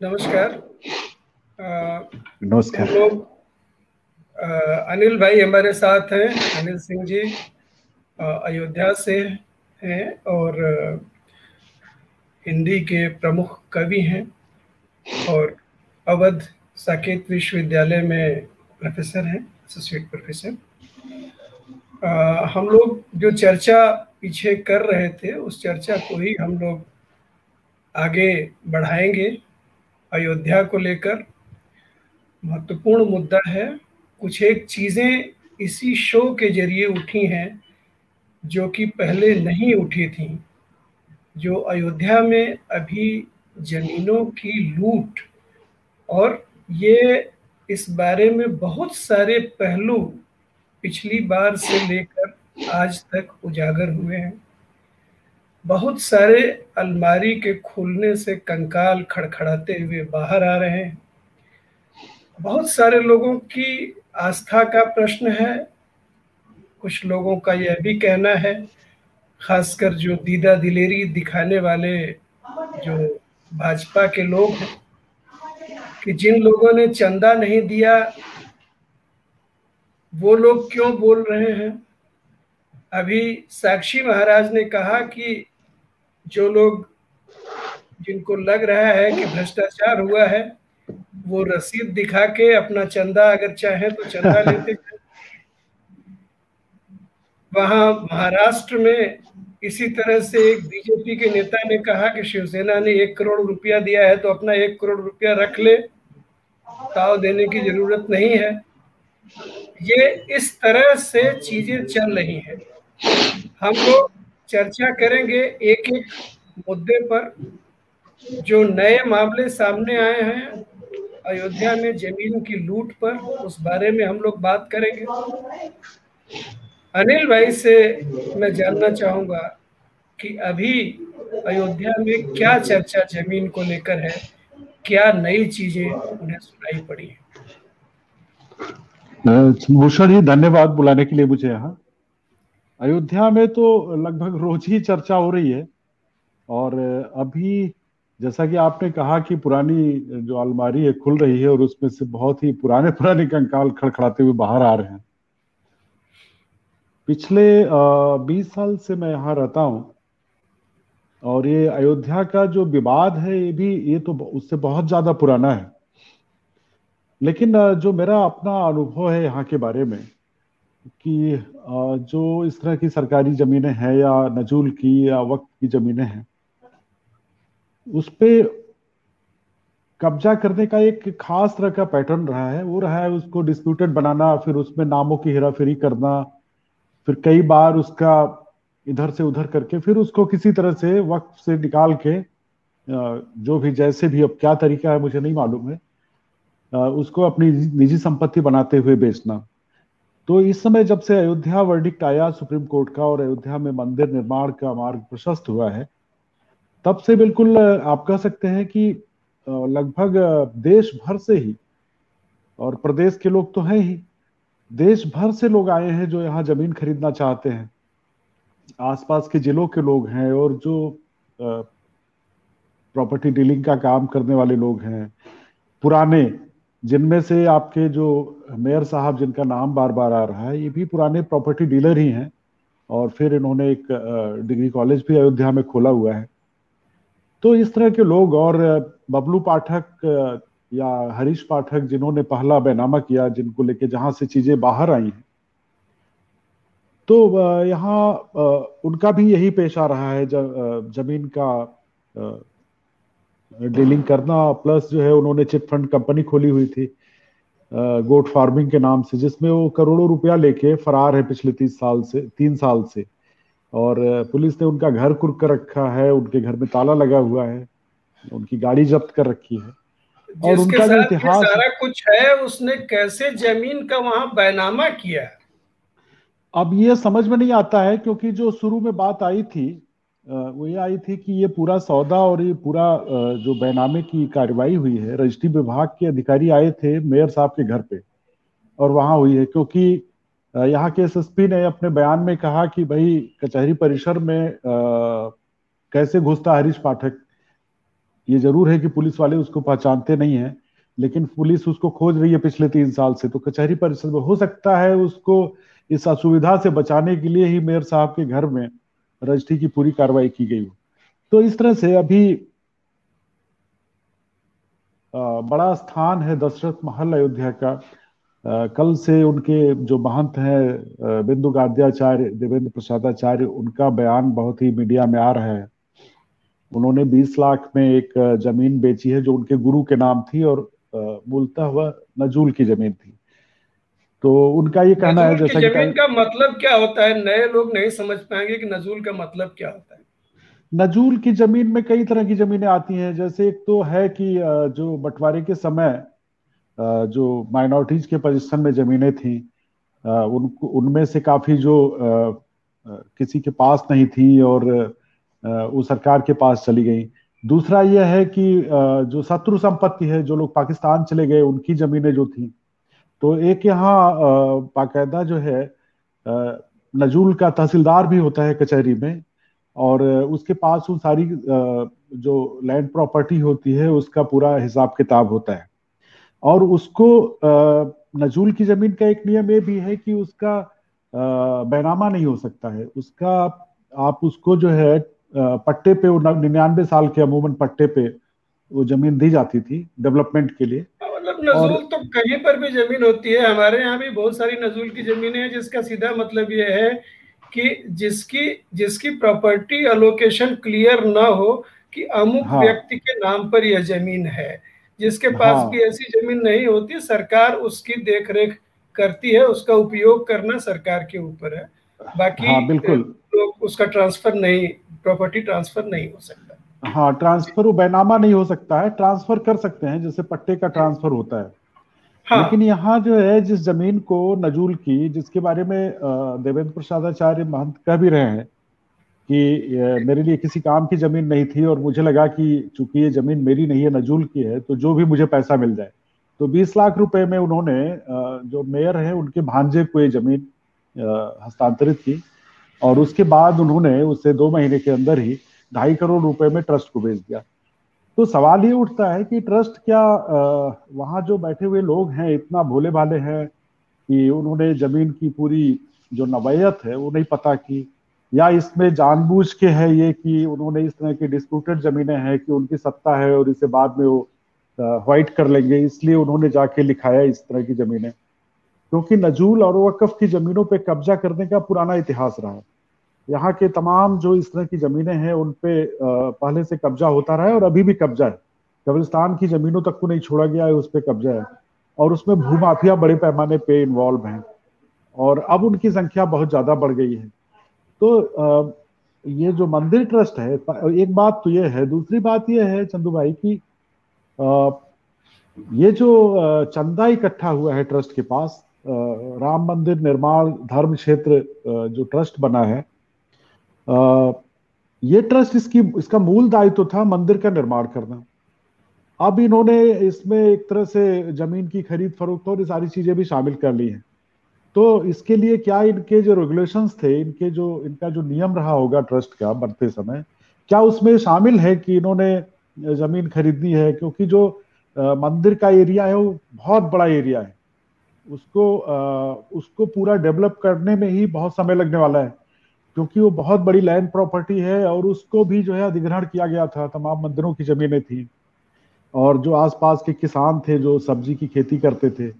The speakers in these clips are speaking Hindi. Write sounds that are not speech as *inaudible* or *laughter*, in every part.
नमस्कार। नमस्कार। लोग अनिल भाई हमारे साथ हैं अनिल सिंह जी अयोध्या से हैं और हिंदी के प्रमुख कवि हैं और अवध साकेत विश्वविद्यालय में प्रोफेसर हैं एसोसिएट प्रोफेसर हम लोग जो चर्चा पीछे कर रहे थे उस चर्चा को ही हम लोग आगे बढ़ाएँगे। अयोध्या को लेकर महत्वपूर्ण मुद्दा है। कुछ एक चीज़ें इसी शो के ज़रिए उठी हैं, जो कि पहले नहीं उठी थी, जो अयोध्या में अभी ज़मीनों की लूट और ये इस बारे में बहुत सारे पहलू पिछली बार से लेकर आज तक उजागर हुए हैं। बहुत सारे अलमारी के खुलने से कंकाल खड़खड़ाते हुए बाहर आ रहे हैं। बहुत सारे लोगों की आस्था का प्रश्न है। कुछ लोगों का यह भी कहना है, खासकर जो दीदा दिलेरी दिखाने वाले जो भाजपा के लोग हैं, कि जिन लोगों ने चंदा नहीं दिया, वो लोग क्यों बोल रहे हैं? अभी साक्षी महाराज ने कहा कि जो लोग जिनको लग रहा है कि भ्रष्टाचार हुआ है वो रसीद दिखा के अपना चंदा अगर चाहे तो चंदा *laughs* लेते हैं। वहाँ महाराष्ट्र में इसी तरह से एक बीजेपी के नेता ने कहा कि शिवसेना ने एक करोड़ रुपया दिया है तो अपना एक करोड़ रुपया रख ले। ताव देने की ज़रूरत नहीं है। ये इस तरह से चीज़ें चल रही हैं। हम लोग चर्चा करेंगे एक एक मुद्दे पर, जो नए मामले सामने आए हैं अयोध्या में ज़मीन की लूट पर, उस बारे में हम लोग बात करेंगे। अनिल भाई से मैं जानना चाहूँगा कि अभी अयोध्या में क्या चर्चा ज़मीन को लेकर है, क्या नई चीज़ें उन्हें सुनाई पड़ी है? भूषण जी, धन्यवाद बुलाने के लिए मुझे यहाँ। अयोध्या में तो लगभग रोज ही चर्चा हो रही है। और अभी जैसा कि आपने कहा कि पुरानी जो अलमारी है, खुल रही है और उसमें से बहुत ही पुराने पुराने कंकाल खड़खड़ाते हुए बाहर आ रहे हैं। पिछले बीस साल से मैं यहाँ रहता हूँ और ये अयोध्या का जो विवाद है, ये भी, ये तो उससे बहुत ज़्यादा पुराना है। लेकिन जो मेरा अपना अनुभव है यहाँ के बारे में कि जो इस तरह की सरकारी जमीनें हैं या नजूल की या वक्त की जमीनें हैं, उस पर कब्जा करने का एक खास तरह का पैटर्न रहा है। वो रहा है उसको डिस्प्यूटेड बनाना, फिर उसमें नामों की हेराफेरी करना, फिर कई बार उसका इधर से उधर करके, फिर उसको किसी तरह से वक्त से निकाल के जो भी जैसे भी अब क्या तरीका है मुझे नहीं मालूम है उसको अपनी निजी संपत्ति बनाते हुए बेचना। तो इस समय जब से अयोध्या वर्डिक्ट आया सुप्रीम कोर्ट का और अयोध्या में मंदिर निर्माण का मार्ग प्रशस्त हुआ है, तब से बिल्कुल आप कह सकते हैं कि लगभग देश भर से ही, और प्रदेश के लोग तो हैं ही देश भर से लोग आए हैं जो यहाँ ज़मीन खरीदना चाहते हैं। आसपास के जिलों के लोग हैं और जो प्रॉपर्टी डीलिंग का काम करने वाले लोग हैं, पुराने जिनमें से आपके जो मेयर साहब जिनका नाम बार बार आ रहा है, ये भी पुराने प्रॉपर्टी डीलर ही हैं और फिर इन्होंने एक डिग्री कॉलेज भी अयोध्या में खोला हुआ है। तो इस तरह के लोग और बबलू पाठक या हरीश पाठक जिन्होंने पहला बैनामा किया, जिनको लेके जहाँ से चीज़ें बाहर आई हैं। तो यहाँ उनका भी यही पेश आ रहा है ज़मीन का डीलिंग करना प्लस जो है उन्होंने चिट फंड कंपनी खोली हुई थी गोट फ़ार्मिंग के नाम से जिसमें वो करोड़ों रुपया लेके फरार है पिछले तीस साल से तीन साल से। और पुलिस ने उनका घर कुर्क कर रखा है उनके घर में ताला लगा हुआ है उनकी गाड़ी जब्त कर रखी है। और उनका जो इतिहास सारा कुछ है उसने कैसे ज़मीन का वहाँ बैनामा किया? अब ये समझ में नहीं आता है क्योंकि जो शुरू में बात आई थी वो ये आई थी कि ये पूरा सौदा और ये पूरा जो बैनामे की कार्रवाई हुई है रजिस्ट्री विभाग के अधिकारी आए थे मेयर साहब के घर पे और वहाँ हुई है। क्योंकि यहाँ के एसएसपी ने अपने बयान में कहा कि भाई कचहरी परिसर में आ, कैसे घुसता हरीश पाठक? ये ज़रूर है कि पुलिस वाले उसको पहचानते नहीं है लेकिन पुलिस उसको खोज रही है पिछले तीन साल से। तो कचहरी परिसर में हो सकता है उसको इस असुविधा से बचाने के लिए ही मेयर साहब के घर में रजिस्ट्री की पूरी कार्रवाई की गई हो। तो इस तरह से अभी बड़ा स्थान है दशरथ महल अयोध्या का। कल से उनके जो महंत हैं बिंदु गाद्याचार्य, देवेंद्र प्रसादाचार्य, उनका बयान बहुत ही मीडिया में आ रहा है। उन्होंने 20 लाख में एक ज़मीन बेची है जो उनके गुरु के नाम थी और मूलतः वह नजूल की ज़मीन थी। तो उनका ये कहना है जैसा कि ज़मीन का मतलब क्या होता है? नए लोग नहीं समझ पाएँगे कि नजूल का मतलब क्या होता है। नजूल की ज़मीन में कई तरह की जमीनें आती हैं। जैसे एक तो है कि जो बंटवारे के समय जो माइनॉरिटीज के पोजिशन में जमीनें थी उनको उनमें से काफ़ी जो किसी के पास नहीं थी और वो सरकार के पास चली गई। दूसरा यह है कि जो शत्रु संपत्ति है जो लोग पाकिस्तान चले गए उनकी जमीनें जो थी तो एक यहाँ बाकायदा जो है नजूल का तहसीलदार भी होता है कचहरी में और उसके पास वो सारी जो लैंड प्रॉपर्टी होती है, उसका पूरा हिसाब किताब होता है। और उसको नजूल की ज़मीन का एक नियम ये भी है कि उसका बैनामा नहीं हो सकता है। उसका, आप उसको जो है पट्टे पे निन्यानवे साल के अमूमन पट्टे पे वो ज़मीन दी जाती थी डेवलपमेंट के लिए। मतलब नजूल और, तो कहीं पर भी ज़मीन होती है। हमारे यहाँ भी बहुत सारी नजूल की जमीनें हैं जिसका सीधा मतलब ये है कि जिसकी जिसकी प्रॉपर्टी अलोकेशन क्लियर ना हो कि अमुक हाँ, व्यक्ति के नाम पर यह ज़मीन है। जिसके पास हाँ, भी ऐसी ज़मीन नहीं होती सरकार उसकी देखरेख करती है उसका उपयोग करना सरकार के ऊपर है। बाकी हाँ, बिल्कुल। लोग उसका ट्रांसफ़र नहीं प्रॉपर्टी ट्रांसफ़र नहीं हो सकता। हाँ ट्रांसफ़र वो बैनामा नहीं हो सकता है ट्रांसफ़र कर सकते हैं जैसे पट्टे का ट्रांसफ़र होता है हाँ। लेकिन यहाँ जो है जिस ज़मीन को नजूल की जिसके बारे में देवेंद्र प्रसादाचार्य महंत कह भी रहे हैं कि मेरे लिए किसी काम की ज़मीन नहीं थी और मुझे लगा कि चूँकि ये ज़मीन मेरी नहीं है नजूल की है तो जो भी मुझे पैसा मिल जाए तो 20 लाख रुपए में उन्होंने जो मेयर है उनके भांजे को ये ज़मीन हस्तांतरित की और उसके बाद उन्होंने उससे दो महीने के अंदर ही ढाई करोड़ रुपए में ट्रस्ट को भेज दिया। तो सवाल ये उठता है कि ट्रस्ट क्या वहाँ जो बैठे हुए लोग हैं, इतना भोले भाले हैं कि उन्होंने ज़मीन की पूरी जो नवैयत है, वो नहीं पता की, या इसमें जानबूझ के है ये कि उन्होंने इस तरह की डिस्प्यूटेड जमीनें हैं कि उनकी सत्ता है और इसे बाद में वो व्हाइट कर लेंगे, इसलिए उन्होंने जाके लिखाया इस तरह की जमीनें। क्योंकि नजूल और वकफ की जमीनों पे कब्जा करने का पुराना इतिहास रहा। है यहाँ के तमाम जो इस तरह की जमीनें हैं, उन पे पहले से कब्जा होता रहा है और अभी भी कब्जा है। कब्रिस्तान की जमीनों तक को नहीं छोड़ा गया है, उस पर कब्जा है। और उसमें भूमाफिया बड़े पैमाने पे इन्वॉल्व हैं। और अब उनकी संख्या बहुत ज़्यादा बढ़ गई है। तो ये जो मंदिर ट्रस्ट है एक बात तो ये है, दूसरी बात ये है चंदू भाई की ये जो चंदा इकट्ठा हुआ है ट्रस्ट के पास राम मंदिर निर्माण धर्म क्षेत्र जो ट्रस्ट बना है ये ट्रस्ट इसकी इसका मूल दायित्व तो था मंदिर का निर्माण करना। अब इन्होंने इसमें एक तरह से ज़मीन की खरीद फरोख्त और ये सारी चीज़ें भी शामिल कर ली हैं। तो इसके लिए क्या इनके जो रेगुलेशंस थे इनके जो इनका जो नियम रहा होगा ट्रस्ट का बनते समय क्या उसमें शामिल है कि इन्होंने ज़मीन खरीदनी है? क्योंकि जो मंदिर का एरिया है वो बहुत बड़ा एरिया है। उसको आ, उसको पूरा डेवलप करने में ही बहुत समय लगने वाला है। क्योंकि वो बहुत बड़ी लैंड प्रॉपर्टी है और उसको भी जो है अधिग्रहण किया गया था, तमाम मंदिरों की जमीनें थी। और जो आसपास के किसान थे, जो सब्ज़ी की खेती करते थे,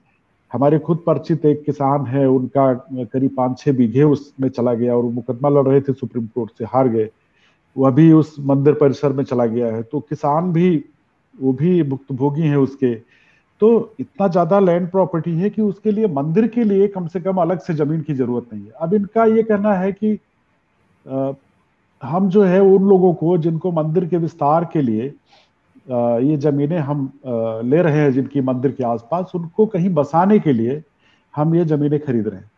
हमारे खुद परिचित एक किसान है, उनका करीब पाँच छः बीघे उसमें चला गया और मुकदमा लड़ रहे थे सुप्रीम कोर्ट से, हार गए। वो अभी उस मंदिर परिसर में चला गया है। तो किसान भी, वो भी भुक्तभोगी हैं उसके। तो इतना ज़्यादा लैंड प्रॉपर्टी है कि उसके लिए, मंदिर के लिए कम से कम अलग से ज़मीन की ज़रूरत नहीं है। अब इनका ये कहना है कि हम जो है उन लोगों को, जिनको मंदिर के विस्तार के लिए ये जमीनें हम ले रहे हैं, जिनकी मंदिर के आसपास, उनको कहीं बसाने के लिए हम ये जमीनें खरीद रहे हैं।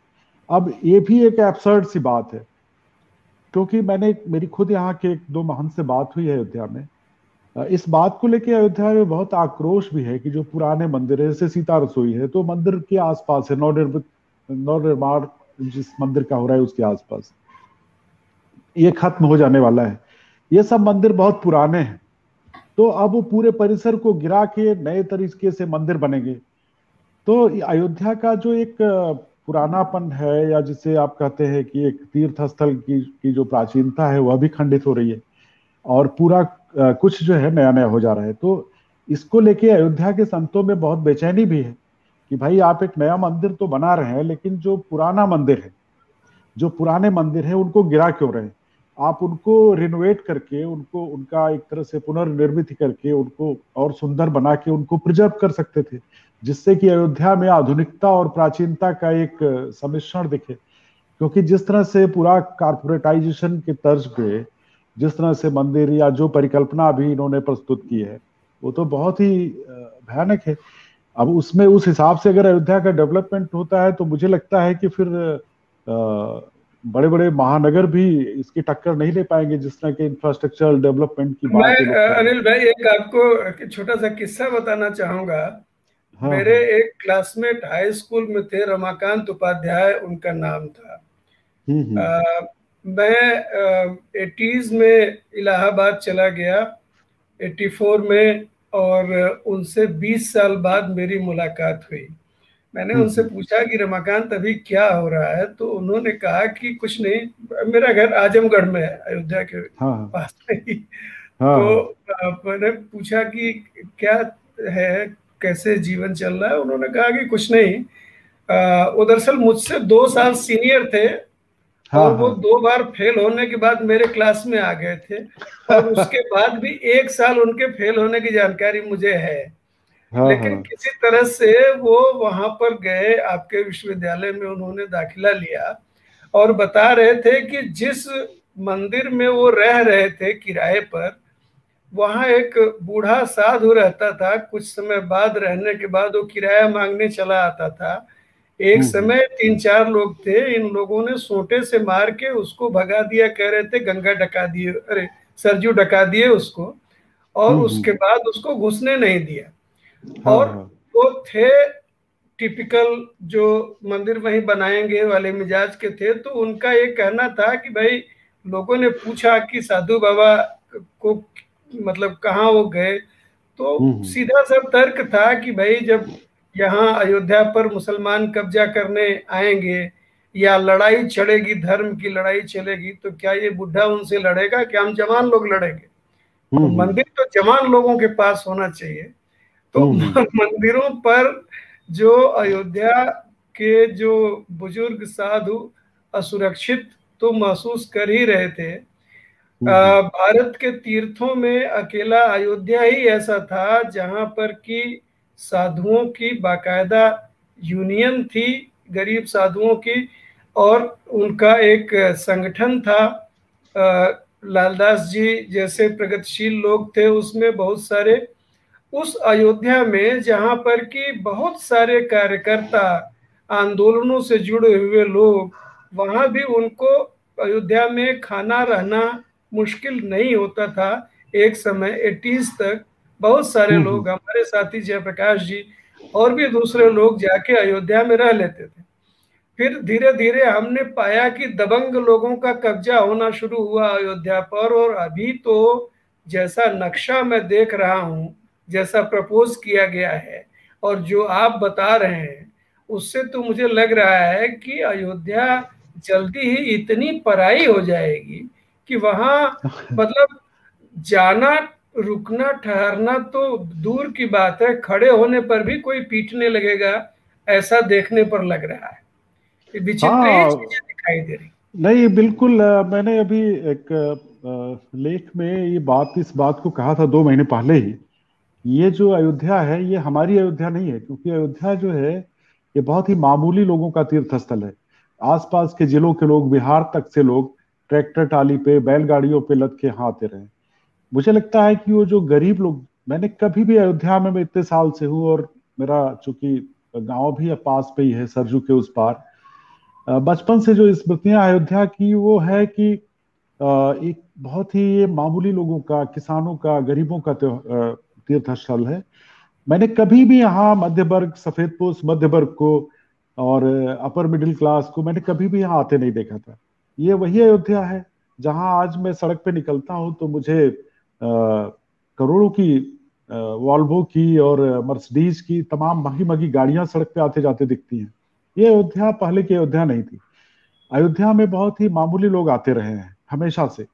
अब ये भी एक एब्सर्ड सी बात है, क्योंकि मैंने मेरी खुद यहाँ के एक दो महंत से बात हुई है अयोध्या में। इस बात को लेकर अयोध्या में बहुत आक्रोश भी है कि जो पुराने मंदिर है, जैसे सीता रसोई है तो मंदिर के आसपास है, नवनिर्मित, नवनिर्माण जिस मंदिर का हो रहा है उसके आसपास। ये खत्म हो जाने वाला है। ये सब मंदिर बहुत पुराने हैं। तो अब वो पूरे परिसर को गिरा के नए तरीके से मंदिर बनेंगे। तो अयोध्या का जो एक पुरानापन है या जिसे आप कहते हैं कि एक तीर्थ स्थल की, की जो प्राचीनता है वह भी खंडित हो रही है। और पूरा कुछ जो है नया नया हो जा रहा है। तो इसको लेके अयोध्या के संतों में बहुत बेचैनी भी है कि भाई आप एक नया मंदिर तो बना रहे हैं लेकिन जो पुराना मंदिर है जो पुराने मंदिर है उनको गिरा क्यों रहे आप उनको रिनोवेट करके, उनको, उनका एक तरह से पुनर्निर्मित करके, उनको और सुंदर बना के उनको प्रिजर्व कर सकते थे, जिससे कि अयोध्या में आधुनिकता और प्राचीनता का एक सम्मिश्रण दिखे। क्योंकि जिस तरह से पूरा कारपोरेटाइजेशन के तर्ज पे, जिस तरह से मंदिर या जो परिकल्पना अभी इन्होंने प्रस्तुत की है, वो तो बहुत ही भयानक है। अब उसमें उस हिसाब से अगर अयोध्या का डेवलपमेंट होता है तो मुझे लगता है कि फिर बड़े बड़े महानगर भी इसकी टक्कर नहीं ले पाएँगे जिस तरह के इंफ्रास्ट्रक्चरल डेवलपमेंट की बात मैं अनिल भाई एक आपको छोटा सा किस्सा बताना चाहूँगा हाँ, मेरे हाँ. एक क्लासमेट हाई स्कूल में थे रमाकांत उपाध्याय उनका नाम था आ, हम्म, हम्म। मैं एटीज में इलाहाबाद चला गया 84 में और उनसे 20 साल बाद मेरी मुलाकात हुई मैंने हम्म, उनसे पूछा कि रमाकांत अभी क्या हो रहा है? तो उन्होंने कहा कि कुछ नहीं मेरा घर आजमगढ़ में है अयोध्या के हाँ, हाँ। पास में ही। हाँ, तो मैंने पूछा कि क्या है कैसे जीवन चल रहा है? उन्होंने कहा कि कुछ नहीं। वो दरअसल मुझसे दो साल सीनियर थे हाँ, और वो हाँ. दो बार फेल होने के बाद मेरे क्लास में आ गए थे। और उसके बाद भी एक साल उनके फेल होने की जानकारी मुझे है। हाँ, लेकिन हाँ. किसी तरह से वो वहाँ पर गए आपके विश्वविद्यालय में उन्होंने दाखिला लिया और बता रहे थे कि जिस मंदिर में वो रह रहे थे किराए पर वहाँ एक बूढ़ा साधु रहता था। कुछ समय बाद रहने के बाद वो किराया मांगने चला आता था। एक हम्म, हम्म। समय तीन चार लोग थे इन लोगों ने सोटे से मार के उसको भगा दिया कह रहे थे गंगा डका दिए अरे सरजू डका दिए उसको। और हम्म, उसके बाद उसको घुसने नहीं दिया। हाँ, और हाँ। वो थे टिपिकल जो मंदिर वहीं बनाएँगे वाले मिजाज के थे तो उनका ये कहना था कि भाई लोगों ने पूछा कि साधु बाबा को मतलब कहाँ वो गए तो सीधा सा तर्क था कि भाई जब यहाँ अयोध्या पर मुसलमान कब्जा करने आएँगे या लड़ाई चढ़ेगी धर्म की लड़ाई चलेगी तो क्या ये बुढ़ा उनसे लड़ेगा क्या हम जवान लोग लड़ेंगे तो हम्म, हम्म। मंदिर तो जवान लोगों के पास होना चाहिए तो हम्म, *laughs* मंदिरों पर जो अयोध्या के जो बुज़ुर्ग साधु असुरक्षित तो महसूस कर ही रहे थे। भारत के तीर्थों में अकेला अयोध्या ही ऐसा था जहाँ पर कि साधुओं की बाकायदा यूनियन थी गरीब साधुओं की और उनका एक संगठन था। लालदास जी जैसे प्रगतिशील लोग थे उसमें बहुत सारे उस अयोध्या में जहाँ पर कि बहुत सारे कार्यकर्ता आंदोलनों से जुड़े हुए लोग वहाँ भी उनको अयोध्या में खाना रहना मुश्किल नहीं होता था एक समय एटीज तक बहुत सारे हम्म, लोग हम्म। हमारे साथी जयप्रकाश जी और भी दूसरे लोग जाके अयोध्या में रह लेते थे फिर धीरे धीरे हमने पाया कि दबंग लोगों का कब्जा होना शुरू हुआ अयोध्या पर और अभी तो जैसा नक्शा मैं देख रहा हूँ जैसा प्रपोज किया गया है और जो आप बता रहे हैं उससे तो मुझे लग रहा है कि अयोध्या जल्दी ही इतनी पराई हो जाएगी कि वहाँ *laughs* मतलब जाना रुकना ठहरना तो दूर की बात है। खड़े होने पर भी कोई पीटने लगेगा ऐसा देखने पर लग रहा है। विचित्र हाँ, चीज़ें दिखाई दे रही। नहीं बिल्कुल मैंने अभी एक लेख में ये बात इस बात को कहा था दो महीने पहले ही। ये जो अयोध्या है, ये हमारी अयोध्या नहीं है, क्योंकि अयोध्या जो है, ये बहुत ही मामूली लोगों का तीर्थ स्थल है। आसपास के जिलों के लोग, बिहार तक से लोग ट्रैक्टर टाली पे, बैलगाड़ियों पे लद के यहाँ आते रहे। मुझे लगता है कि वो जो गरीब लोग, मैंने कभी भी अयोध्या में, मैं इतने साल से हूँ और मेरा चूँकि गाँव भी पास पे ही है, सरजू के उस पार बचपन से जो स्मृतियाँ अयोध्या की, वो है कि एक बहुत ही मामूली लोगों का, किसानों का, गरीबों का तीर्थ स्थल है। मैंने कभी भी यहाँ मध्य वर्ग, सफ़ेद पोष मध्य वर्ग को और अपर मिडिल क्लास को मैंने कभी भी यहाँ आते नहीं देखा था। ये वही अयोध्या है, जहाँ आज मैं सड़क पे निकलता हूँ तो मुझे करोड़ों की वॉल्वो की और मर्सिडीज की तमाम महँगी महँगी गाड़ियाँ सड़क पे आते जाते दिखती हैं। ये अयोध्या पहले की अयोध्या नहीं थी। अयोध्या में बहुत ही मामूली लोग आते रहे हैं, हमेशा से।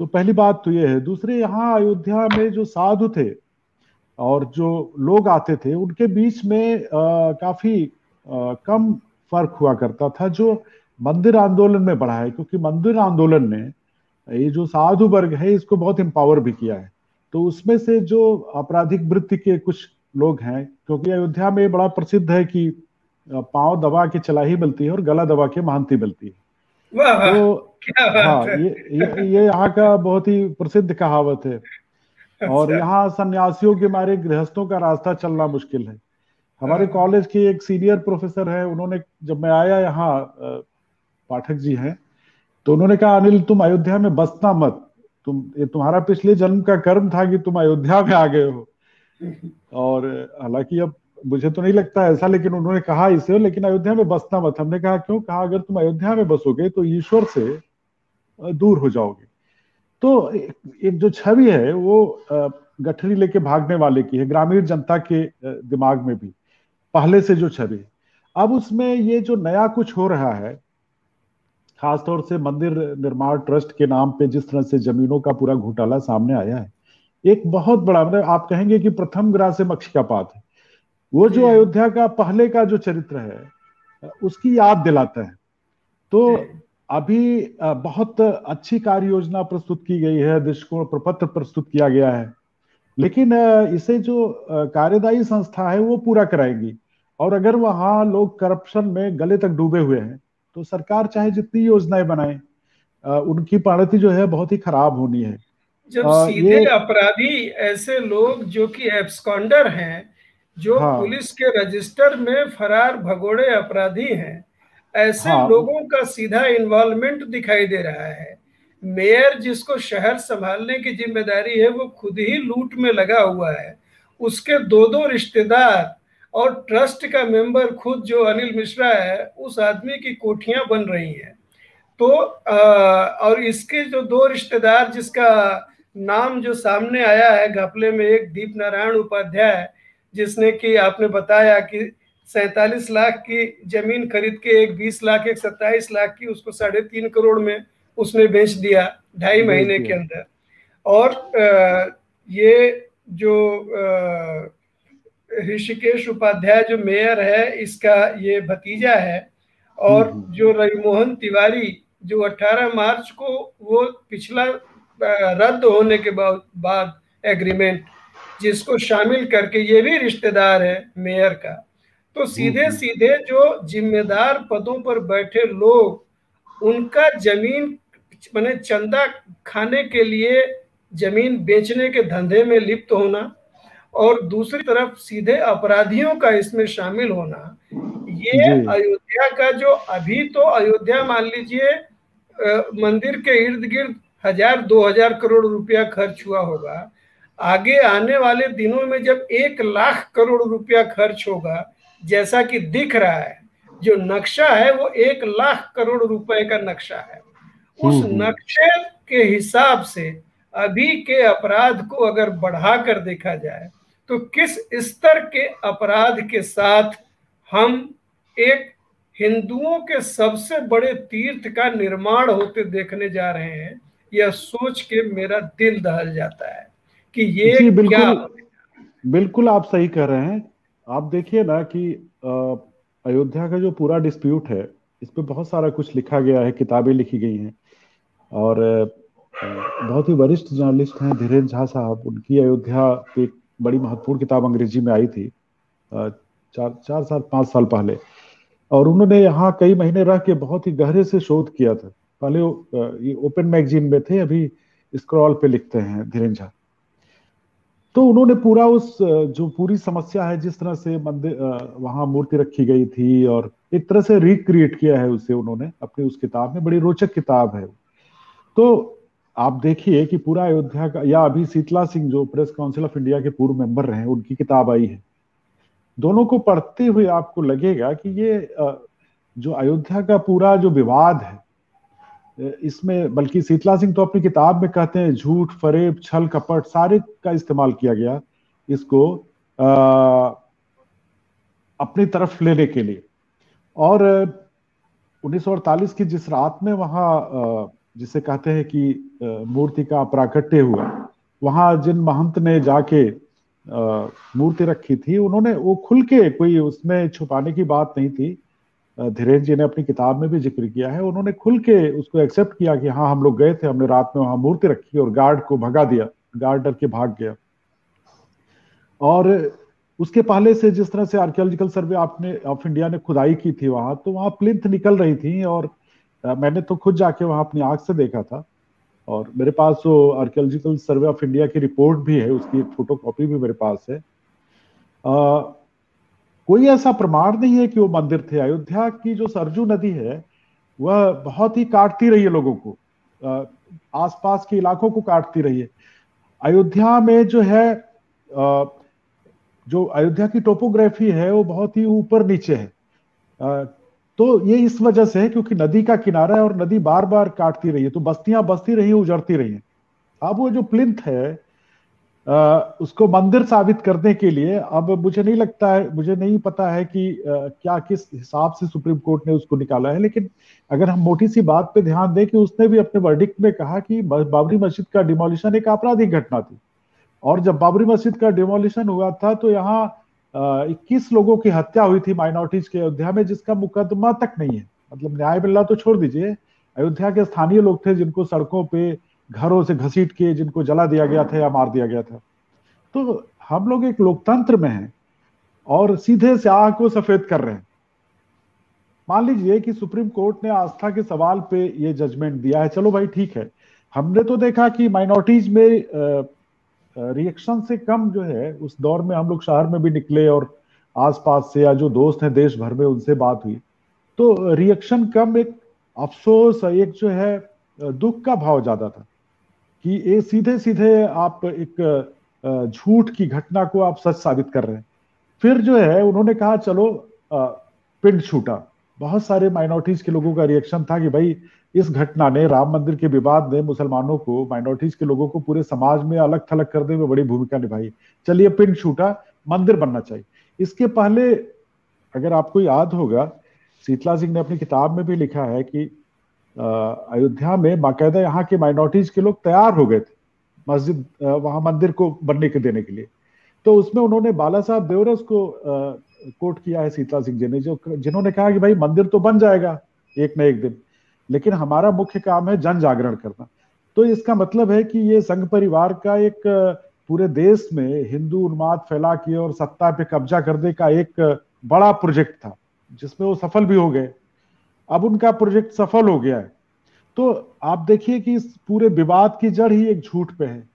तो पहली बात तो ये है। दूसरे, यहाँ अयोध्या में जो साधु थे और जो लोग आते थे उनके बीच में आ, काफ़ी आ, कम फ़र्क हुआ करता था जो मंदिर आंदोलन में बढ़ा है क्योंकि मंदिर आंदोलन ने ये जो साधु वर्ग है इसको बहुत एम्पावर भी किया है। तो उसमें से जो आपराधिक वृत्ति के कुछ लोग हैं क्योंकि अयोध्या में बड़ा प्रसिद्ध है कि पाँव दबा के चलाही मिलती है और गला दबा के महांती मिलती है। तो हाँ। ये ये, ये यहाँ का बहुत ही प्रसिद्ध कहावत है। *laughs* और। यहाँ सन्यासियों के मारे गृहस्थों का रास्ता चलना मुश्किल है। हमारे हाँ। कॉलेज के एक सीनियर प्रोफेसर है उन्होंने जब मैं आया यहाँ पाठक जी हैं तो उन्होंने कहा अनिल तुम अयोध्या में बसना मत। तुम ये तुम्हारा पिछले जन्म का कर्म था कि तुम अयोध्या में आ गए हो। *laughs* और हालाँकि अब मुझे तो नहीं लगता ऐसा लेकिन उन्होंने कहा इसे लेकिन अयोध्या में बसना मत। हमने कहा क्यों? कहा अगर तुम अयोध्या में बसोगे तो ईश्वर से दूर हो जाओगे। तो एक जो छवि है वो गठरी लेके भागने वाले की है ग्रामीण जनता के दिमाग में भी पहले से जो छवि अब उसमें ये जो नया कुछ हो रहा है खासतौर से मंदिर निर्माण ट्रस्ट के नाम पे जिस तरह से जमीनों का पूरा घोटाला सामने आया है एक बहुत बड़ा मतलब आप कहेंगे कि प्रथम ग्रह से मक्ष का पात है। वो जो अयोध्या का पहले का जो चरित्र है उसकी याद दिलाता है। तो अभी बहुत अच्छी कार्य योजना प्रस्तुत की गई है दृष्टिकोण प्रपत्र प्रस्तुत किया गया है। लेकिन इसे जो कार्यदायी संस्था है वो पूरा कराएगी। और अगर वहाँ लोग करप्शन में गले तक डूबे हुए हैं तो सरकार चाहे जितनी योजनाएँ बनाए उनकी पाणति जो है बहुत ही खराब होनी है। जब आ, सीधे अपराधी ऐसे लोग जो कि एब्सकॉन्डर हैं जो हाँ, पुलिस के रजिस्टर में फरार भगोड़े अपराधी हैं ऐसे हाँ, लोगों का सीधा इन्वॉल्वमेंट दिखाई दे रहा है। मेयर जिसको शहर संभालने की ज़िम्मेदारी है वो खुद ही लूट में लगा हुआ है। उसके दो दो रिश्तेदार और ट्रस्ट का मेंबर खुद जो अनिल मिश्रा है उस आदमी की कोठियाँ बन रही हैं। तो आ, और इसके जो दो रिश्तेदार जिसका नाम जो सामने आया है घपले में एक दीप नारायण उपाध्याय जिसने कि आपने बताया कि सैतालीस लाख की ज़मीन खरीद के एक बीस लाख एक सत्ताईस लाख की उसको साढ़े तीन करोड़ में उसने बेच दिया ढाई महीने के अंदर। और ये जो ऋषिकेश उपाध्याय जो मेयर है इसका ये भतीजा है। और हम्म, हम्म। जो रविमोहन तिवारी जो 18 मार्च को वो पिछला रद्द होने के बाद एग्रीमेंट जिसको शामिल करके ये भी रिश्तेदार है मेयर का। तो सीधे सीधे जो जिम्मेदार पदों पर बैठे लोग उनका ज़मीन मैंने चंदा खाने के लिए ज़मीन बेचने के धंधे में लिप्त होना और दूसरी तरफ़ सीधे अपराधियों का इसमें शामिल होना ये अयोध्या का जो अभी तो अयोध्या मान लीजिए मंदिर के इर्द गिर्द हज़ार दो हज़ार करोड़ रुपया खर्च हुआ होगा आगे आने वाले दिनों में जब एक लाख करोड़ रुपया खर्च होगा जैसा कि दिख रहा है जो नक्शा है वो एक लाख करोड़ रुपए का नक्शा है। उस हम्म, हम्म। नक्शे के हिसाब से अभी के अपराध को अगर बढ़ाकर देखा जाए तो किस स्तर के अपराध के साथ हम एक हिंदुओं के सबसे बड़े तीर्थ का निर्माण होते देखने जा रहे हैं यह सोच के मेरा दिल दहल जाता है कि ये बिल्कुल, क्या बिल्कुल आप सही कह रहे हैं। आप देखिए ना कि अयोध्या का जो पूरा डिस्प्यूट है, इस पर बहुत सारा कुछ लिखा गया है, किताबें लिखी गई हैं। और बहुत ही वरिष्ठ जर्नलिस्ट हैं, धीरेन्द्र झा साहब, उनकी अयोध्या पे बड़ी महत्वपूर्ण किताब अंग्रेज़ी में आई थी चार चार साल, पाँच साल पहले। और उन्होंने यहाँ कई महीने रह के बहुत ही गहरे से शोध किया था। पहले ये ओपन मैगजीन में थे, अभी स्क्रॉल पे लिखते हैं धीरेन्द्र झा। तो उन्होंने पूरा उस जो पूरी समस्या है, जिस तरह से मंदिर वहाँ मूर्ति रखी गई थी और एक तरह से रिक्रिएट किया है उसे उन्होंने, अपनी उस किताब में, बड़ी रोचक किताब है तो आप देखिए कि पूरा अयोध्या का, या अभी शीतला सिंह जो प्रेस काउंसिल ऑफ़ इंडिया के पूर्व मेंबर रहे उनकी किताब आई है। दोनों को पढ़ते हुए आपको लगेगा कि ये जो अयोध्या का पूरा जो विवाद है इसमें बल्कि शीतला सिंह तो अपनी किताब में कहते हैं झूठ फरेब छल कपट सारे का इस्तेमाल किया गया इसको आ, अपनी तरफ़ लेने के लिए। और 1948 की जिस रात में वहाँ जिसे कहते हैं कि मूर्ति का प्राकट्य हुआ वहाँ जिन महंत ने जाके मूर्ति रखी थी उन्होंने वो खुल के कोई उसमें छुपाने की बात नहीं थी धीरेन्द्र जी ने अपनी किताब में भी ज़िक्र किया है। उन्होंने खुल के उसको एक्सेप्ट किया कि हाँ हम लोग गए थे हमने रात में वहाँ मूर्ति रखी और गार्ड को भगा दिया गार्ड डर के भाग गया। और उसके पहले से जिस तरह से आर्कियोलॉजिकल सर्वे आपने ऑफ़ इंडिया ने खुदाई की थी वहाँ तो वहाँ प्लिंथ निकल रही थी और मैंने तो खुद जाके वहाँ अपनी आँख से देखा था। और मेरे पास वो आर्कियोलॉजिकल सर्वे ऑफ़ इंडिया की रिपोर्ट भी है उसकी फ़ोटो कॉपी भी मेरे पास है। आ, कोई ऐसा प्रमाण नहीं है कि वो मंदिर थे। अयोध्या की जो सरजू नदी है, वह बहुत ही काटती रही है लोगों को। आसपास के इलाकों को काटती रही है। अयोध्या में जो है जो अयोध्या की टोपोग्राफी है, वो बहुत ही ऊपर नीचे है। तो ये इस वजह से है क्योंकि नदी का किनारा है और नदी बार बार काटती रही है। तो बस्तियाँ बसती रही उजड़ती रही है। अब वो जो प्लिंथ है उसको मंदिर साबित करने के लिए अब मुझे नहीं लगता है, मुझे नहीं पता है कि क्या किस हिसाब से सुप्रीम कोर्ट ने उसको निकाला है, लेकिन अगर हम मोटी सी बात पे ध्यान दें कि उसने भी अपने वर्डिक्ट में कहा कि बाबरी मस्जिद का डिमोलिशन एक आपराधिक घटना थी। और जब बाबरी मस्जिद का डिमोलिशन हुआ था तो यहाँ इक्कीस लोगों की हत्या हुई थी माइनॉरिटीज के अयोध्या में, जिसका मुकदमा तक नहीं है। मतलब न्याय मिलना तो छोड़ दीजिए। अयोध्या के स्थानीय लोग थे जिनको सड़कों पे घरों से घसीट के जिनको जला दिया गया था या मार दिया गया था। तो हम लोग एक लोकतंत्र में हैं और सीधे से आह को सफ़ेद कर रहे हैं। मान लीजिए कि सुप्रीम कोर्ट ने आस्था के सवाल पे ये जजमेंट दिया है। चलो भाई, ठीक है। हमने तो देखा कि माइनॉरिटीज में रिएक्शन से कम जो है, उस दौर में हम लोग शहर में भी निकले और आसपास से या जो दोस्त हैं देश भर में, उनसे बात हुई। तो रिएक्शन कम एक अफसोस, एक जो है, दुख का भाव ज़्यादा था। कि ये सीधे सीधे आप एक झूठ की घटना को आप सच साबित कर रहे हैं। फिर जो है, उन्होंने कहा, चलो पिंड छूटा। बहुत सारे माइनॉरिटीज के लोगों का रिएक्शन था कि भाई, इस घटना ने, राम मंदिर के विवाद ने मुसलमानों को माइनॉरिटीज के लोगों को पूरे समाज में अलग थलग करने में बड़ी भूमिका निभाई। चलिए, पिंड छूटा, मंदिर बनना चाहिए। इसके पहले, अगर आपको याद होगा, शीतला सिंह ने अपनी किताब में भी लिखा है कि अयोध्या में बाकायदा यहाँ के माइनॉरिटीज के लोग तैयार हो गए थे, मस्जिद वहाँ मंदिर को बनने के, देने के लिए। तो उसमें उन्होंने बाला साहब देवरस को कोट किया है शीतला सिंह जी ने, जो जिन्होंने कहा कि भाई मंदिर तो बन जाएगा एक न एक दिन, लेकिन हमारा मुख्य काम है जन जागरण करना। तो इसका मतलब है कि ये संघ परिवार का एक, पूरे देश में हिंदू उन्माद फैला के और सत्ता पे कब्जा करने का एक बड़ा प्रोजेक्ट था, जिसमें वो सफल भी हो गए। अब उनका प्रोजेक्ट सफल हो गया है। तो आप देखिए कि इस पूरे विवाद की जड़ ही एक झूठ पे है।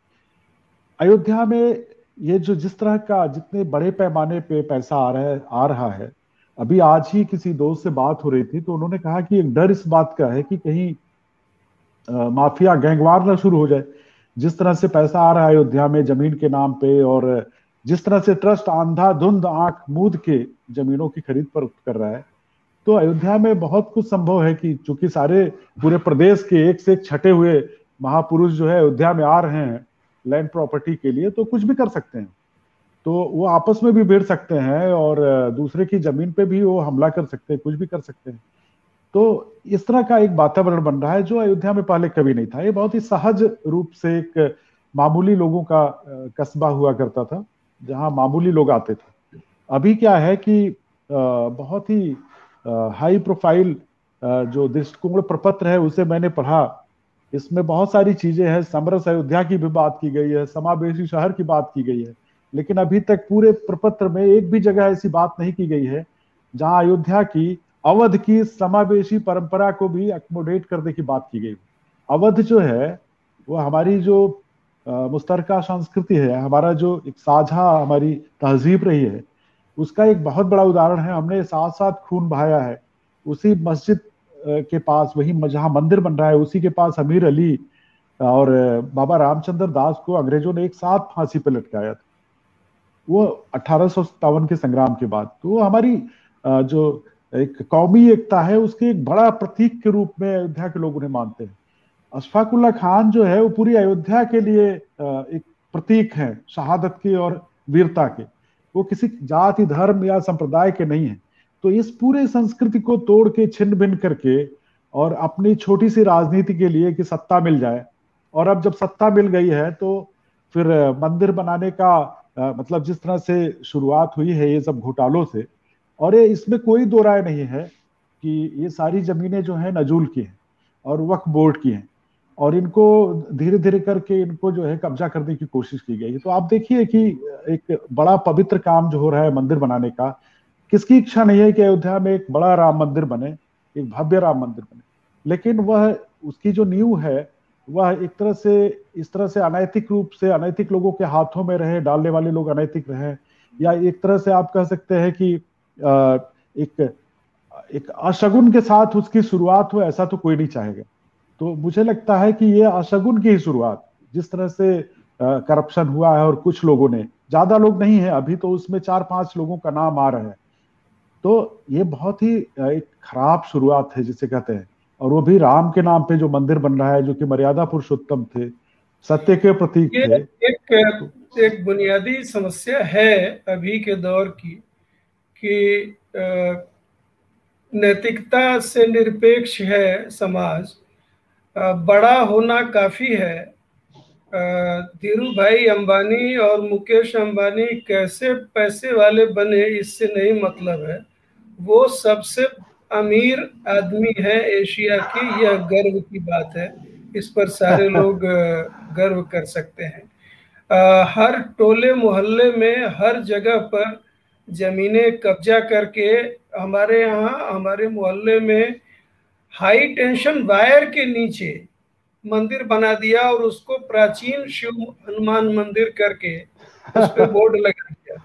अयोध्या में ये जो जिस तरह का जितने बड़े पैमाने पे पैसा आ रहा है आ रहा है अभी आज ही किसी दोस्त से बात हो रही थी तो उन्होंने कहा कि एक डर इस बात का है कि कहीं आ, माफिया गैंगवार ना शुरू हो जाए। जिस तरह से पैसा आ रहा है अयोध्या में ज़मीन के नाम पे और जिस तरह से ट्रस्ट आंधा धुंध आँख मूद के जमीनों की खरीद पर कर रहा है तो अयोध्या में बहुत कुछ संभव है कि चूँकि सारे पूरे प्रदेश के एक से एक छठे हुए महापुरुष जो है अयोध्या में आ रहे हैं लैंड प्रॉपर्टी के लिए तो कुछ भी कर सकते हैं। तो वो आपस में भी भिड़ सकते हैं और दूसरे की ज़मीन पे भी वो हमला कर सकते हैं, कुछ भी कर सकते हैं। तो इस तरह का एक वातावरण बन रहा है जो अयोध्या में पहले कभी नहीं था। ये बहुत ही सहज रूप से एक मामूली लोगों का कस्बा हुआ करता था, जहाँ मामूली लोग आते थे। अभी क्या है कि बहुत ही हाई प्रोफ़ाइल जो दृष्टिकोण प्रपत्र है, उसे मैंने पढ़ा। इसमें बहुत सारी चीज़ें हैं। समरस अयोध्या की भी बात की गई है, समावेशी शहर की बात की गई है। लेकिन अभी तक पूरे प्रपत्र में एक भी जगह ऐसी बात नहीं की गई है, जहाँ अयोध्या की अवध की समावेशी परंपरा को भी अकोमोडेट करने की बात की गई अवध जो है, वो हमारी जो मुश्तरका संस्कृति है, हमारा जो एक साझा हमारी तहजीब रही है उसका एक बहुत बड़ा उदाहरण है, हमने साथ साथ खून बहाया है। उसी मस्जिद के पास, वही जहाँ मंदिर बन रहा है, उसी के पास अमीर अली और बाबा रामचंद्र दास को अंग्रेज़ों ने एक साथ फांसी पर लटकाया था। वो अठारह सौ सत्तावन के संग्राम के बाद। तो वो हमारी जो एक कौमी एकता है, उसके एक बड़ा प्रतीक के रूप में अयोध्या के लोग उन्हें मानते हैं। अशफाकुल्ला खान जो है, वो पूरी अयोध्या के लिए एक प्रतीक है, शहादत के और वीरता के। वो किसी जाति, धर्म या संप्रदाय के नहीं है। तो इस पूरे संस्कृति को तोड़ के छिन्न भिन्न करके और अपनी छोटी सी राजनीति के लिए कि सत्ता मिल जाए। और अब जब सत्ता मिल गई है तो फिर मंदिर बनाने का मतलब जिस तरह से शुरुआत हुई है ये सब घोटालों से, और ये इसमें कोई दो राय नहीं है कि ये सारी जमीनें जो है नजूल की हैं और वक्फ बोर्ड की हैं। और इनको धीरे धीरे करके इनको जो है कब्जा करने की कोशिश की गई तो आप देखिए कि एक बड़ा पवित्र काम जो हो रहा है मंदिर बनाने का, किसकी इच्छा नहीं है कि अयोध्या में एक बड़ा राम मंदिर बने, एक भव्य राम मंदिर बने। लेकिन वह, उसकी जो नींव है, वह एक तरह से, इस तरह से अनैतिक रूप से, अनैतिक लोगों के हाथों में रहे, डालने वाले लोग अनैतिक रहे, या एक तरह से आप कह सकते हैं कि एक एक अशगुन के साथ उसकी शुरुआत हो, ऐसा तो कोई नहीं चाहेगा। तो मुझे लगता है कि ये अशगुन की ही शुरुआत जिस तरह से करप्शन हुआ है और कुछ लोगों ने ज़्यादा लोग नहीं है अभी तो उसमें चार पाँच लोगों का नाम आ रहा है। तो ये बहुत ही एक खराब शुरुआत है जिसे कहते हैं। और वो भी राम के नाम पे जो मंदिर बन रहा है जो कि मर्यादा पुरुषोत्तम थे सत्य के प्रतीक थे। एक एक बुनियादी समस्या है अभी के दौर की कि नैतिकता से निरपेक्ष है समाज। बड़ा होना काफ़ी है। धीरू भाई अंबानी और मुकेश अंबानी कैसे पैसे वाले बने इससे नहीं मतलब है। वो सबसे अमीर आदमी है एशिया की यह गर्व की बात है। इस पर सारे *laughs* लोग गर्व कर सकते हैं। हर टोले मोहल्ले में हर जगह पर जमीनें कब्जा करके हमारे यहाँ हमारे मोहल्ले में हाई टेंशन वायर के नीचे मंदिर बना दिया और उसको प्राचीन शिव हनुमान मंदिर करके उस पर बोर्ड *laughs* लगा दिया।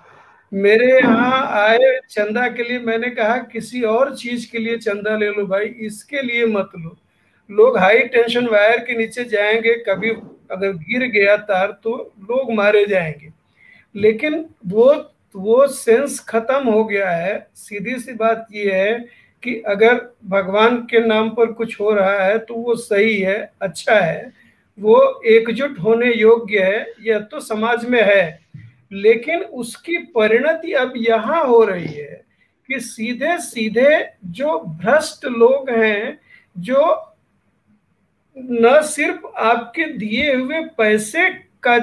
मेरे यहाँ आए चंदा के लिए मैंने कहा किसी और चीज़ के लिए चंदा ले लो भाई इसके लिए मत लो। लोग हाई टेंशन वायर के नीचे जाएँगे कभी अगर गिर गया तार तो लोग मारे जाएँगे। लेकिन वो वो सेंस खत्म हो गया है। सीधी सी बात ये है कि अगर भगवान के नाम पर कुछ हो रहा है तो वो सही है अच्छा है। वो एकजुट होने योग्य है, यह तो समाज में है। लेकिन उसकी परिणति अब यहाँ हो रही है कि सीधे सीधे जो भ्रष्ट लोग हैं, जो न सिर्फ़ आपके दिए हुए पैसे का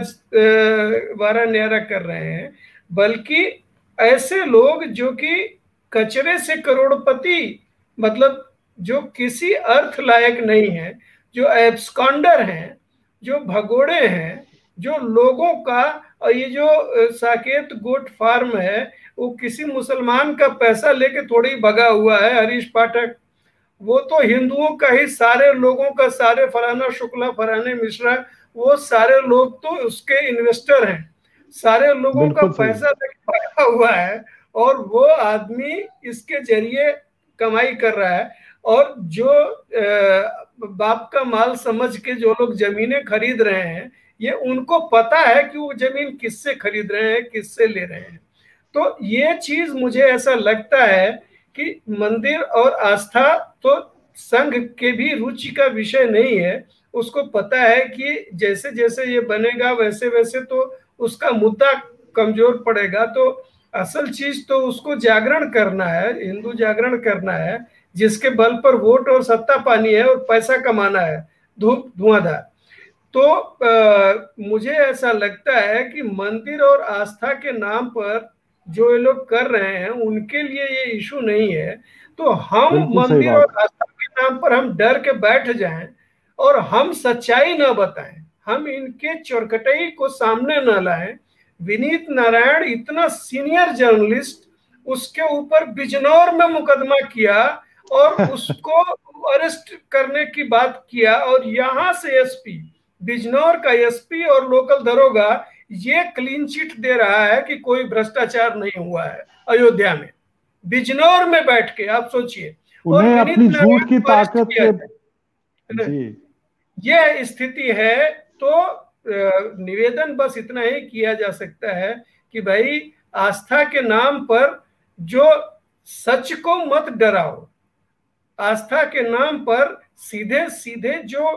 वारा न्यारा कर रहे हैं, बल्कि ऐसे लोग जो कि कचरे से करोड़पति मतलब जो किसी अर्थ लायक नहीं है जो एब्सकॉन्डर हैं जो भगोड़े हैं जो लोगों का और ये जो साकेत गोट फार्म है वो किसी मुसलमान का पैसा लेके थोड़ी भगा हुआ है हरीश पाठक। वो तो हिंदुओं का ही सारे लोगों का सारे फराना शुक्ला फराने मिश्रा वो सारे लोग तो उसके इन्वेस्टर हैं। सारे लोगों का पैसा लेके भगा हुआ है और वो आदमी इसके ज़रिए कमाई कर रहा है। और जो बाप का माल समझ के जो लोग जमीनें खरीद रहे हैं, ये उनको पता है कि वो ज़मीन किससे खरीद रहे हैं, किससे ले रहे हैं। तो ये चीज़ मुझे ऐसा लगता है कि मंदिर और आस्था तो संघ के भी रुचि का विषय नहीं है। उसको पता है कि जैसे जैसे ये बनेगा वैसे वैसे तो उसका मुद्दा कमज़ोर पड़ेगा। तो असल चीज़ तो उसको जागरण करना है हिंदू जागरण करना है जिसके बल पर वोट और सत्ता पानी है और पैसा कमाना है धूप धुआंधार। तो आ, मुझे ऐसा लगता है कि मंदिर और आस्था के नाम पर जो ये लोग कर रहे हैं उनके लिए ये इशू नहीं है। तो हम मंदिर और आस्था के नाम पर हम डर के बैठ जाएँ और हम सच्चाई न बताएँ हम इनके चौरकटई को सामने न लाएँ विनीत नारायण इतना सीनियर जर्नलिस्ट उसके ऊपर बिजनौर में मुकदमा किया और *laughs* उसको अरेस्ट करने की बात किया और यहाँ से एसपी बिजनौर का एसपी और लोकल दरोगा ये क्लीन चिट दे रहा है कि कोई भ्रष्टाचार नहीं हुआ है अयोध्या में। बिजनौर में बैठ के आप सोचिए। और अपनी झूठ की ताकत के ये स्थिति है तो निवेदन बस इतना ही किया जा सकता है कि भाई आस्था के नाम पर जो सच को मत डराओ आस्था के नाम पर सीधे सीधे जो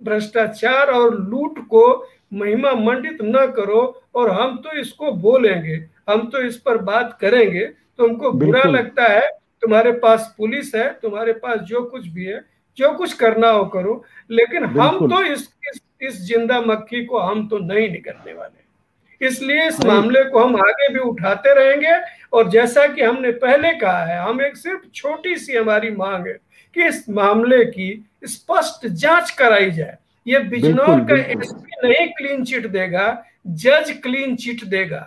भ्रष्टाचार और लूट को महिमा मंडित न करो और हम तो इसको बोलेंगे हम तो इस पर बात करेंगे तुमको बुरा लगता है तुम्हारे पास पुलिस है तुम्हारे पास जो कुछ भी है जो कुछ करना हो करो लेकिन हम तो इस, इस इस ज़िंदा मक्खी को हम तो नहीं निकलने वाले। इसलिए इस मामले को हम आगे भी उठाते रहेंगे और जैसा कि हमने पहले कहा है हम एक सिर्फ़ छोटी सी हमारी मांग है कि इस मामले की स्पष्ट जाँच कराई जाए। ये बिजनौर का एसपी नहीं क्लीन चिट देगा जज क्लीन चिट देगा।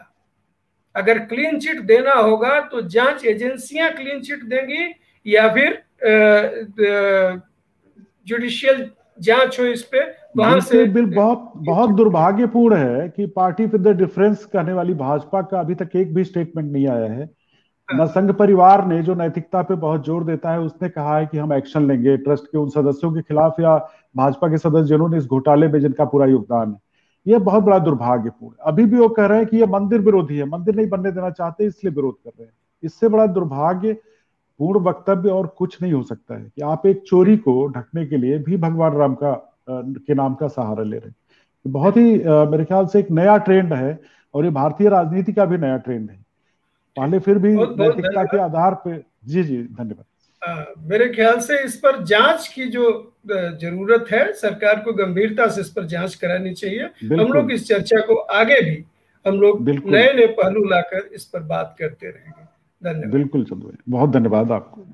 अगर क्लीन चिट देना होगा तो जाँच एजेंसियाँ क्लीन चिट देंगी या फिर जुडिशियल जाँच हो इस पे वहाँ से बिल बहुत बहुत दुर्भाग्यपूर्ण है कि पार्टी विद द डिफरेंस कहने वाली भाजपा का अभी तक एक भी स्टेटमेंट नहीं आया है। हाँ। न संघ परिवार ने जो नैतिकता पे बहुत ज़ोर देता है उसने कहा है कि हम एक्शन लेंगे ट्रस्ट के उन सदस्यों के खिलाफ या भाजपा के सदस्य जिन्होंने इस घोटाले में जिनका पूरा योगदान है। यह बहुत बड़ा दुर्भाग्यपूर्ण अभी भी वो कह रहे हैं कि ये मंदिर विरोधी है मंदिर नहीं बनने देना चाहते इसलिए विरोध कर रहे हैं। इससे बड़ा दुर्भाग्य पूर्ण वक्तव्य और कुछ नहीं हो सकता है कि आप एक चोरी को ढकने के लिए भी भगवान राम का के नाम का सहारा ले रहे हैं। बहुत ही मेरे ख्याल से एक नया ट्रेंड है और ये भारतीय राजनीति का भी नया ट्रेंड है। पहले फिर भी नैतिकता के आधार पे जी जी धन्यवाद। मेरे ख्याल से इस पर जाँच की जो ज़रूरत है सरकार को गंभीरता से इस पर जाँच करानी चाहिए। हम लोग इस चर्चा को आगे भी हम लोग नए नए पहलू लाकर इस पर बात करते रहेंगे। धन्यवाद। बिल्कुल चंदू बहुत धन्यवाद आपको।